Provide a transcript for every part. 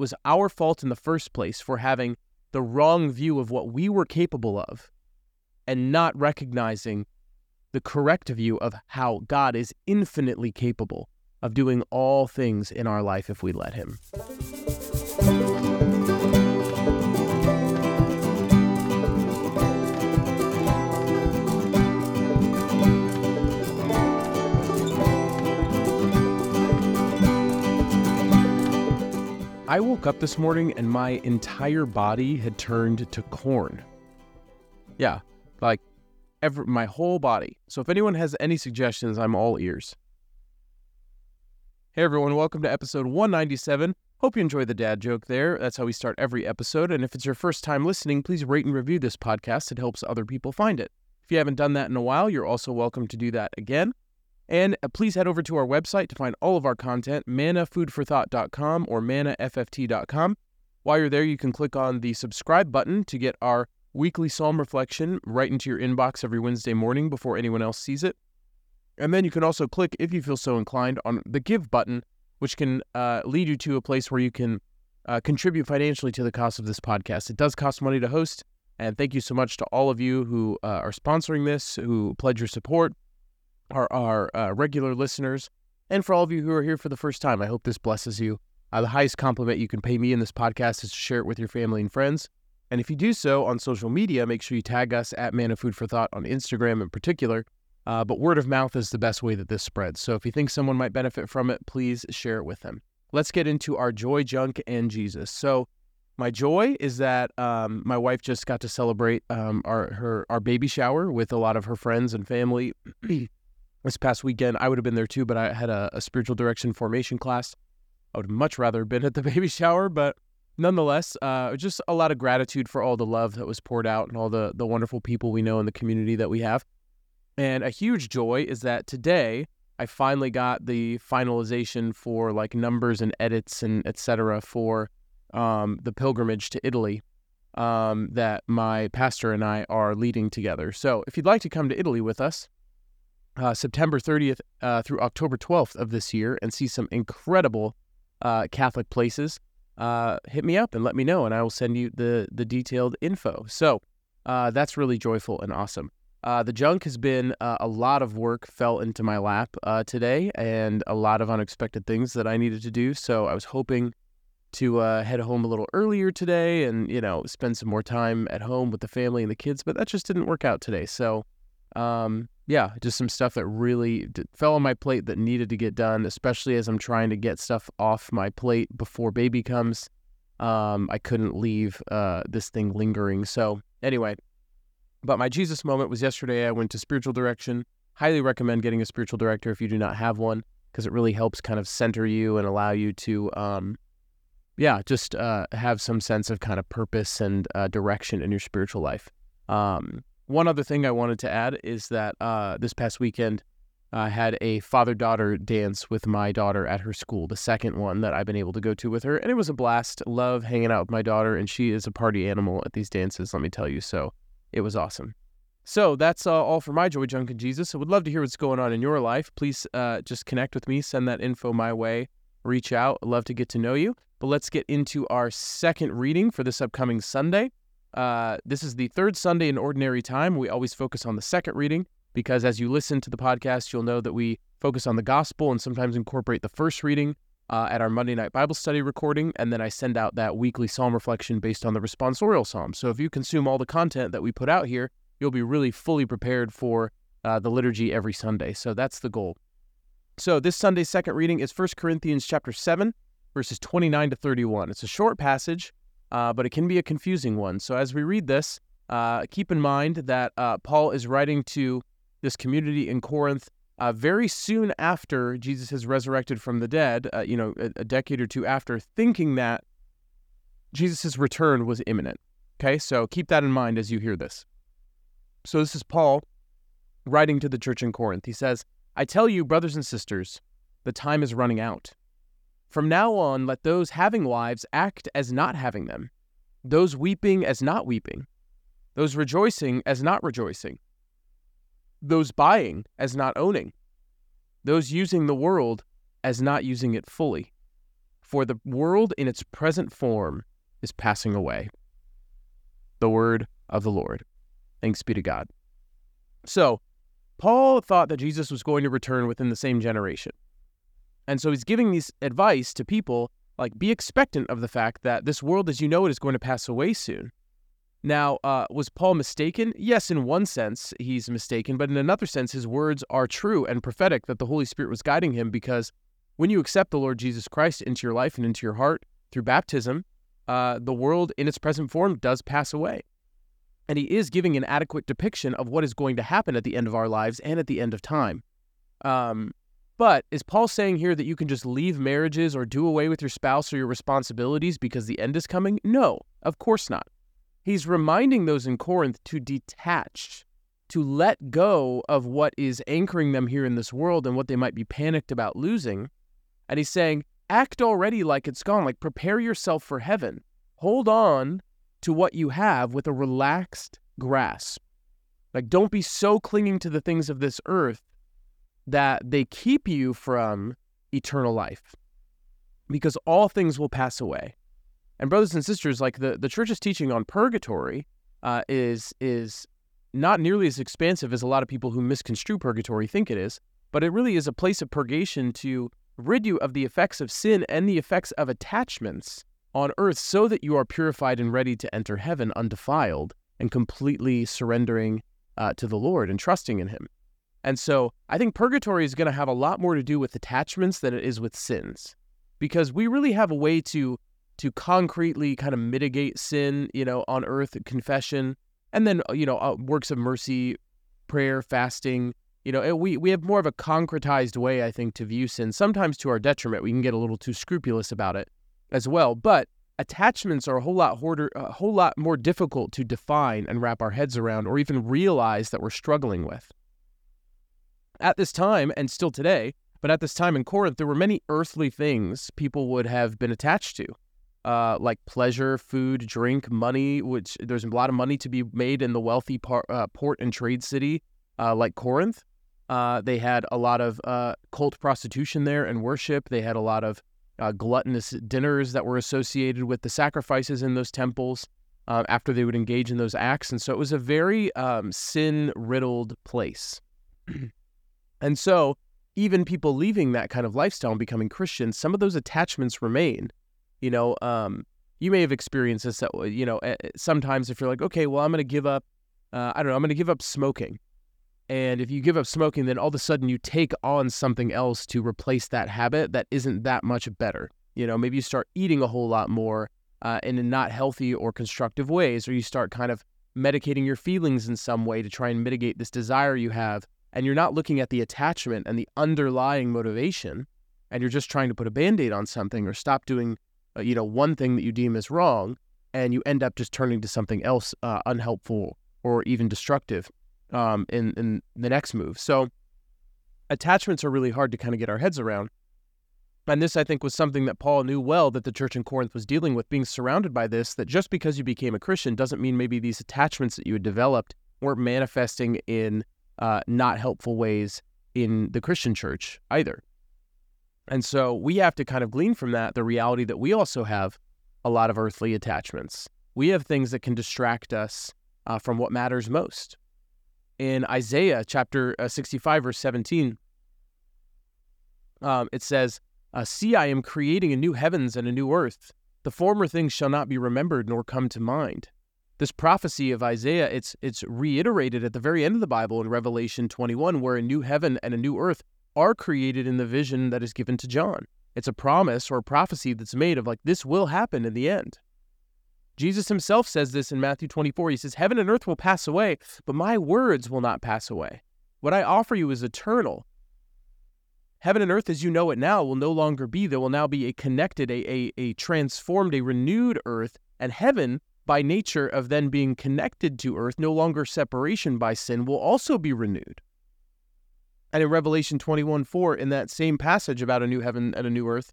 was our fault in the first place for having the wrong view of what we were capable of and not recognizing the correct view of how God is infinitely capable of doing all things in our life if we let Him. I woke up this morning and my entire body had turned to corn. Yeah, like every, my whole body. So if anyone has any suggestions, I'm all ears. Hey everyone, welcome to episode 197. Hope you enjoy the dad joke there. That's how we start every episode. And if it's your first time listening, please rate and review this podcast. It helps other people find it. If you haven't done that in a while, you're also welcome to do that again. And uh, please head over to our website to find all of our content, mannafoodforthought.com or mannafft.com. While you're there, you can click on the subscribe button to get our weekly psalm reflection right into your inbox every Wednesday morning before anyone else sees it. And then you can also click, if you feel so inclined, on the give button, which can uh, lead you to a place where you can uh, contribute financially to the cost of this podcast. It does cost money to host. And thank you so much to all of you who uh, are sponsoring this, who pledge your support our, our uh, regular listeners, and for all of you who are here for the first time. I hope this blesses you. Uh, the highest compliment you can pay me in this podcast is to share it with your family and friends. And if you do so on social media, make sure you tag us at Manna Food for Thought on Instagram in particular. Uh, but word of mouth is the best way that this spreads. So if you think someone might benefit from it, please share it with them. Let's get into our joy, junk, and Jesus. So my joy is that um, my wife just got to celebrate um, our her our baby shower with a lot of her friends and family. this past weekend. I would have been there too, but I had a, a spiritual direction formation class. I would much rather have been at the baby shower, but nonetheless, uh, just a lot of gratitude for all the love that was poured out and all the the wonderful people we know in the community that we have. And a huge joy is that today I finally got the finalization for like numbers and edits and etc. for um, the pilgrimage to Italy um, that my pastor and I are leading together. So if you'd like to come to Italy with us, uh, September 30th uh, through October 12th of this year and see some incredible uh, Catholic places, uh, hit me up and let me know, and I will send you the the detailed info. So uh, that's really joyful and awesome. Uh, the junk has been a lot of work fell into my lap today, and a lot of unexpected things that I needed to do. So I was hoping to head home a little earlier today, and you know spend some more time at home with the family and the kids, but that just didn't work out today. So um, yeah, just some stuff that really fell on my plate that needed to get done, especially as I'm trying to get stuff off my plate before baby comes. Um, I couldn't leave uh, this thing lingering. So, anyway, but my Jesus moment was yesterday. I went to spiritual direction. Highly recommend getting a spiritual director if you do not have one, because it really helps kind of center you and allow you to, um, yeah, just uh, have some sense of kind of purpose and uh, direction in your spiritual life. Um, one other thing I wanted to add is that uh, this past weekend, I had a father daughter dance with my daughter at her school, the second one that I've been able to go to with her. And it was a blast. Love hanging out with my daughter, and she is a party animal at these dances, let me tell you. So it was awesome. So that's uh, all for my Joy Junk and Jesus. I would love to hear what's going on in your life. Please uh, just connect with me, send that info my way, reach out. Love to get to know you. But let's get into our second reading for this upcoming Sunday. Uh, this is the third Sunday in Ordinary Time. We always focus on the second reading because as you listen to the podcast, you'll know that we focus on the gospel and sometimes incorporate the first reading uh, at our Monday night Bible study recording. And then I send out that weekly psalm reflection based on the responsorial psalm. So if you consume all the content that we put out here, you'll be really fully prepared for uh, the liturgy every Sunday. So that's the goal. So this Sunday's second reading is 1 Corinthians chapter 7, verses 29 to 31. It's a short passage uh, but it can be a confusing one. So as we read this, uh, keep in mind that uh, Paul is writing to this community in Corinth uh, very soon after Jesus has resurrected from the dead, uh, you know, a, a decade or two after, thinking that Jesus' return was imminent. Okay, so keep that in mind as you hear this. So this is Paul writing to the church in Corinth. He says, I tell you, brothers and sisters, the time is running out. From now on, let those having wives act as not having them, those weeping as not weeping, those rejoicing as not rejoicing, those buying as not owning, those using the world as not using it fully. for the world in its present form is passing away. The word of the Lord. Thanks be to God. So, Paul thought that Jesus was going to return within the same generation. And so he's giving these advice to people like be expectant of the fact that this world as you know it is going to pass away soon. Now, uh, was Paul mistaken? Yes, in one sense, he's mistaken, but in another sense, his words are true and prophetic that the Holy Spirit was guiding him because when you accept the Lord Jesus Christ into your life and into your heart through baptism, uh, the world in its present form does pass away. And he is giving an adequate depiction of what is going to happen at the end of our lives and at the end of time. Um, but is Paul saying here that you can just leave marriages or do away with your spouse or your responsibilities because the end is coming? No, of course not. He's reminding those in Corinth to detach, to let go of what is anchoring them here in this world and what they might be panicked about losing. And he's saying, act already like it's gone, like prepare yourself for heaven. Hold on to what you have with a relaxed grasp. Like, don't be so clinging to the things of this earth that they keep you from eternal life because all things will pass away. And brothers and sisters, like the, the church's teaching on purgatory uh, is is not nearly as expansive as a lot of people who misconstrue purgatory think it is, but it really is a place of purgation to rid you of the effects of sin and the effects of attachments on earth so that you are purified and ready to enter heaven undefiled and completely surrendering uh, to the Lord and trusting in Him. And so I think purgatory is going to have a lot more to do with attachments than it is with sins because we really have a way to to concretely kind of mitigate sin, you know, on earth, confession, and then you know uh, works of mercy, prayer, fasting. You know, we we have more of a concretized way, I think, to view sin. Sometimes to our detriment, we can get a little too scrupulous about it as well. But attachments are a whole lot harder, a whole lot more difficult to define and wrap our heads around, or even realize that we're struggling with. At this time, and still today, but at this time in Corinth, there were many earthly things people would have been attached to uh, like pleasure, food, drink, money, which there's a lot of money to be made in the wealthy par- uh, port and trade city uh, like Corinth. Uh, they had a lot of uh, cult prostitution there and worship. They had a lot of uh, gluttonous dinners that were associated with the sacrifices in those temples after they would engage in those acts. And so it was a very um, sin riddled place. and so even people leaving that kind of lifestyle and becoming Christians, some of those attachments remain. You know, um, you may have experienced this. That you know, sometimes if you're like, okay, well, I'm going to give up. Uh, I don't know. I'm going to give up smoking. And if you give up smoking, then all of a sudden you take on something else to replace that habit that isn't that much better. You know, maybe you start eating a whole lot more uh, in not healthy or constructive ways, or you start kind of medicating your feelings in some way to try and mitigate this desire you have. And you're not looking at the attachment and the underlying motivation, and you're just trying to put a band aid on something or stop doing uh, you know, one thing that you deem as wrong, and you end up just turning to something else uh, unhelpful or even destructive um, in in the next move. So attachments are really hard to kind of get our heads around. And this, I think, was something that Paul knew well that the church in Corinth was dealing with, being surrounded by this, that just because you became a Christian doesn't mean maybe these attachments that you had developed weren't manifesting in uh, not helpful ways in the Christian church either. And so we have to kind of glean from that the reality that we also have a lot of earthly attachments. We have things that can distract us uh, from what matters most. In Isaiah chapter uh, 65, verse 17, um, it says, uh, See, I am creating a new heavens and a new earth. The former things shall not be remembered nor come to mind. This prophecy of Isaiah, it's it's reiterated at the very end of the Bible in Revelation 21, where a new heaven and a new earth are created in the vision that is given to John. It's a promise or a prophecy that's made of like, this will happen in the end. Jesus himself says this in Matthew 24. He says, Heaven and earth will pass away, but my words will not pass away. What I offer you is eternal. Heaven and earth as you know it now will no longer be. There will now be a connected, a, a, a transformed, a renewed earth, and heaven, by nature of then being connected to earth, no longer separation by sin, will also be renewed. And in Revelation 21 4, in that same passage about a new heaven and a new earth,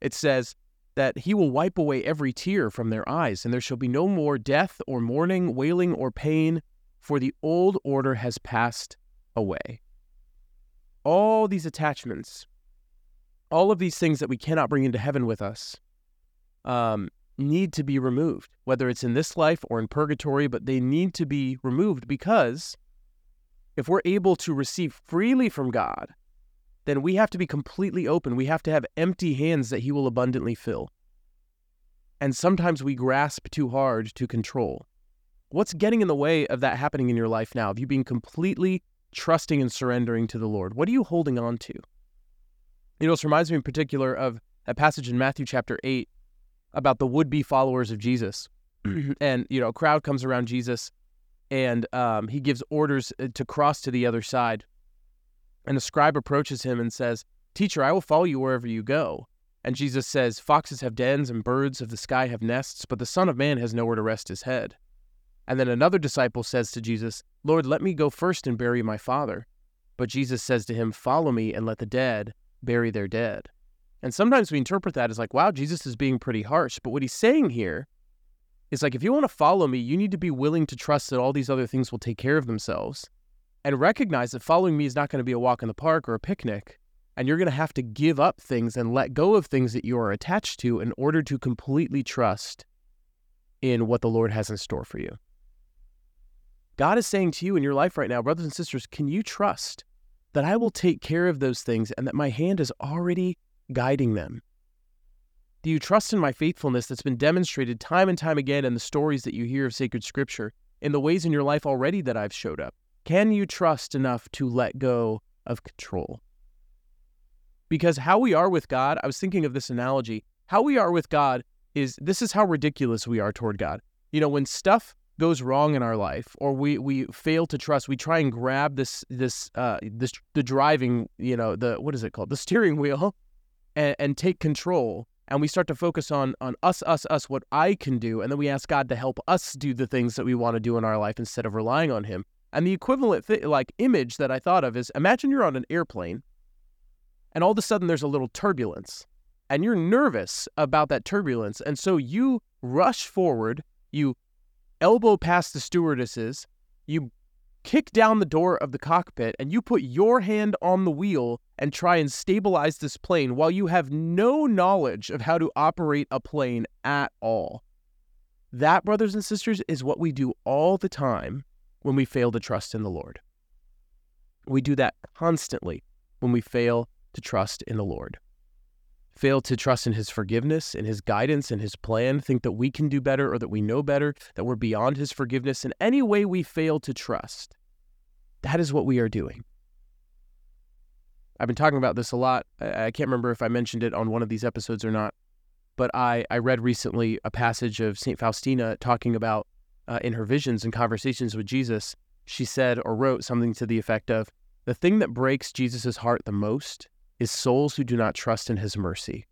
it says that he will wipe away every tear from their eyes, and there shall be no more death or mourning, wailing or pain, for the old order has passed away. All these attachments all of these things that we cannot bring into heaven with us um, need to be removed, whether it's in this life or in purgatory, but they need to be removed because if we're able to receive freely from God, then we have to be completely open. We have to have empty hands that He will abundantly fill. And sometimes we grasp too hard to control. What's getting in the way of that happening in your life now, of you being completely trusting and surrendering to the Lord? What are you holding on to? You know, this reminds me in particular of a passage in Matthew chapter 8 about the would be followers of Jesus. and, you know, a crowd comes around Jesus and um, he gives orders uh, to cross to the other side. And a scribe approaches him and says, Teacher, I will follow you wherever you go. And Jesus says, Foxes have dens and birds of the sky have nests, but the Son of Man has nowhere to rest his head. And then another disciple says to Jesus, Lord, let me go first and bury my father. But Jesus says to him, Follow me and let the dead bury their dead. And sometimes we interpret that as like, wow, Jesus is being pretty harsh. But what he's saying here is like, if you want to follow me, you need to be willing to trust that all these other things will take care of themselves and recognize that following me is not going to be a walk in the park or a picnic. And you're going to have to give up things and let go of things that you are attached to in order to completely trust in what the Lord has in store for you. God is saying to you in your life right now, brothers and sisters, can you trust that I will take care of those things and that my hand is already guiding them? Do you trust in my faithfulness that's been demonstrated time and time again in the stories that you hear of sacred scripture, in the ways in your life already that I've showed up? Can you trust enough to let go of control? Because how we are with God, I was thinking of this analogy. How we are with God is this is how ridiculous we are toward God. You know, when stuff goes wrong in our life or we we fail to trust we try and grab this this uh this the driving you know the what is it called the steering wheel and, and take control and we start to focus on on us us us what i can do and then we ask god to help us do the things that we want to do in our life instead of relying on him. And the equivalent th- like image that i thought of is imagine you're on an airplane and all of a sudden there's a little turbulence and you're nervous about that turbulence and so you rush forward you elbow past the stewardesses, you kick down the door of the cockpit, and you put your hand on the wheel and try and stabilize this plane while you have no knowledge of how to operate a plane at all. That, brothers and sisters, is what we do all the time when we fail to trust in the Lord. We do that constantly when we fail to trust in the Lord fail to trust in his forgiveness, in his guidance, in his plan, think that we can do better or that we know better, that we're beyond his forgiveness, in any way we fail to trust, that is what we are doing. I've been talking about this a lot. I can't remember if I mentioned it on one of these episodes or not, but I, I read recently a passage of St. Faustina talking about uh, in her visions and conversations with Jesus. She said or wrote something to the effect of the thing that breaks Jesus' heart the most is souls who do not trust in his mercy.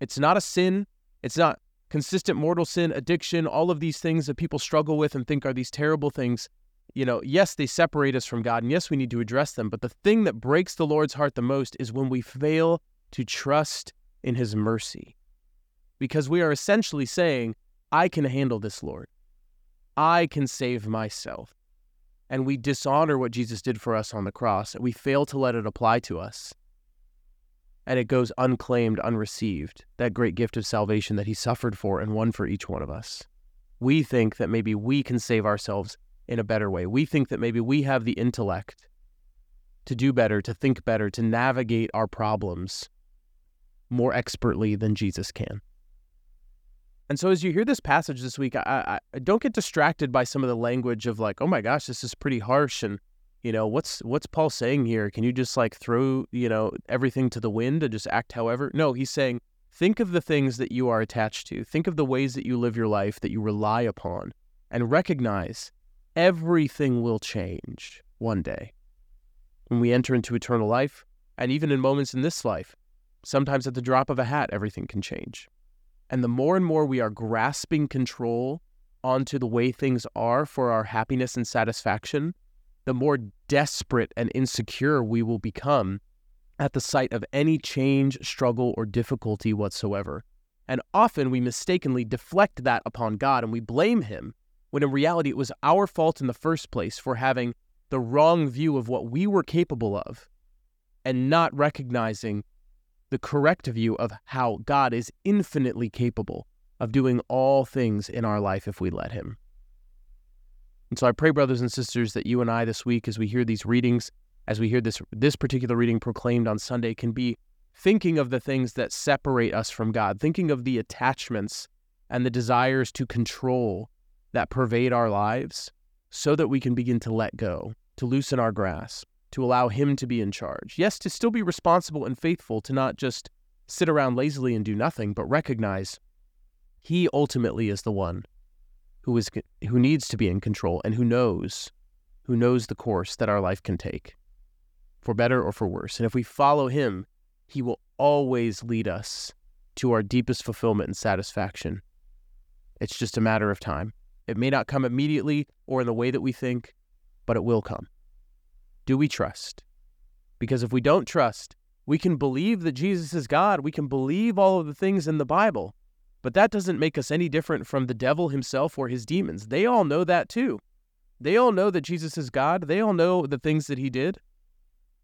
It's not a sin. It's not consistent mortal sin, addiction, all of these things that people struggle with and think are these terrible things. You know, yes, they separate us from God, and yes, we need to address them. But the thing that breaks the Lord's heart the most is when we fail to trust in his mercy. Because we are essentially saying, I can handle this, Lord. I can save myself and we dishonor what Jesus did for us on the cross, we fail to let it apply to us. And it goes unclaimed, unreceived, that great gift of salvation that He suffered for and won for each one of us. We think that maybe we can save ourselves in a better way. We think that maybe we have the intellect to do better, to think better, to navigate our problems more expertly than Jesus can. And so as you hear this passage this week, I, I, don't get distracted by some of the language of like, oh my gosh, this is pretty harsh, and you know what's what's Paul saying here? Can you just like throw you know everything to the wind and just act however? No, he's saying think of the things that you are attached to. Think of the ways that you live your life that you rely upon, and recognize everything will change one day when we enter into eternal life, and even in moments in this life. Sometimes at the drop of a hat, everything can change. And the more and more we are grasping control onto the way things are for our happiness and satisfaction, the more desperate and insecure we will become at the sight of any change, struggle, or difficulty whatsoever. And often we mistakenly deflect that upon God and we blame Him, when in reality it was our fault in the first place for having the wrong view of what we were capable of and not recognizing the correct view of how God is infinitely capable of doing all things in our life if we let Him. And so I pray, brothers and sisters, that you and I this week, as we hear these readings, as we hear this this particular reading proclaimed on Sunday, can be thinking of the things that separate us from God, thinking of the attachments and the desires to control that pervade our lives, so that we can begin to let go, to loosen our grasp, to allow Him to be in charge. Yes, to still be responsible and faithful, to not just sit around lazily and do nothing, but recognize He ultimately is the one who is who needs to be in control and who knows who knows the course that our life can take for better or for worse. And if we follow him he will always lead us to our deepest fulfillment and satisfaction. It's just a matter of time. It may not come immediately or in the way that we think but it will come do we trust because if we don't trust we can believe that Jesus is God we can believe all of the things in the bible but that doesn't make us any different from the devil himself or his demons. They all know that too. They all know that Jesus is God. They all know the things that he did.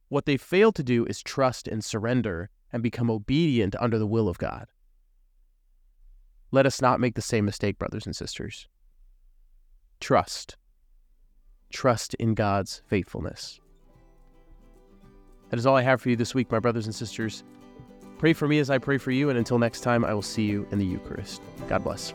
What they fail to do is trust and surrender and become obedient under the will of God. Let us not make the same mistake, brothers and sisters. Trust. Trust in God's faithfulness. That is all I have for you this week, my brothers and sisters. Pray for me as I pray for you, and until next time, I will see you in the Eucharist. God bless.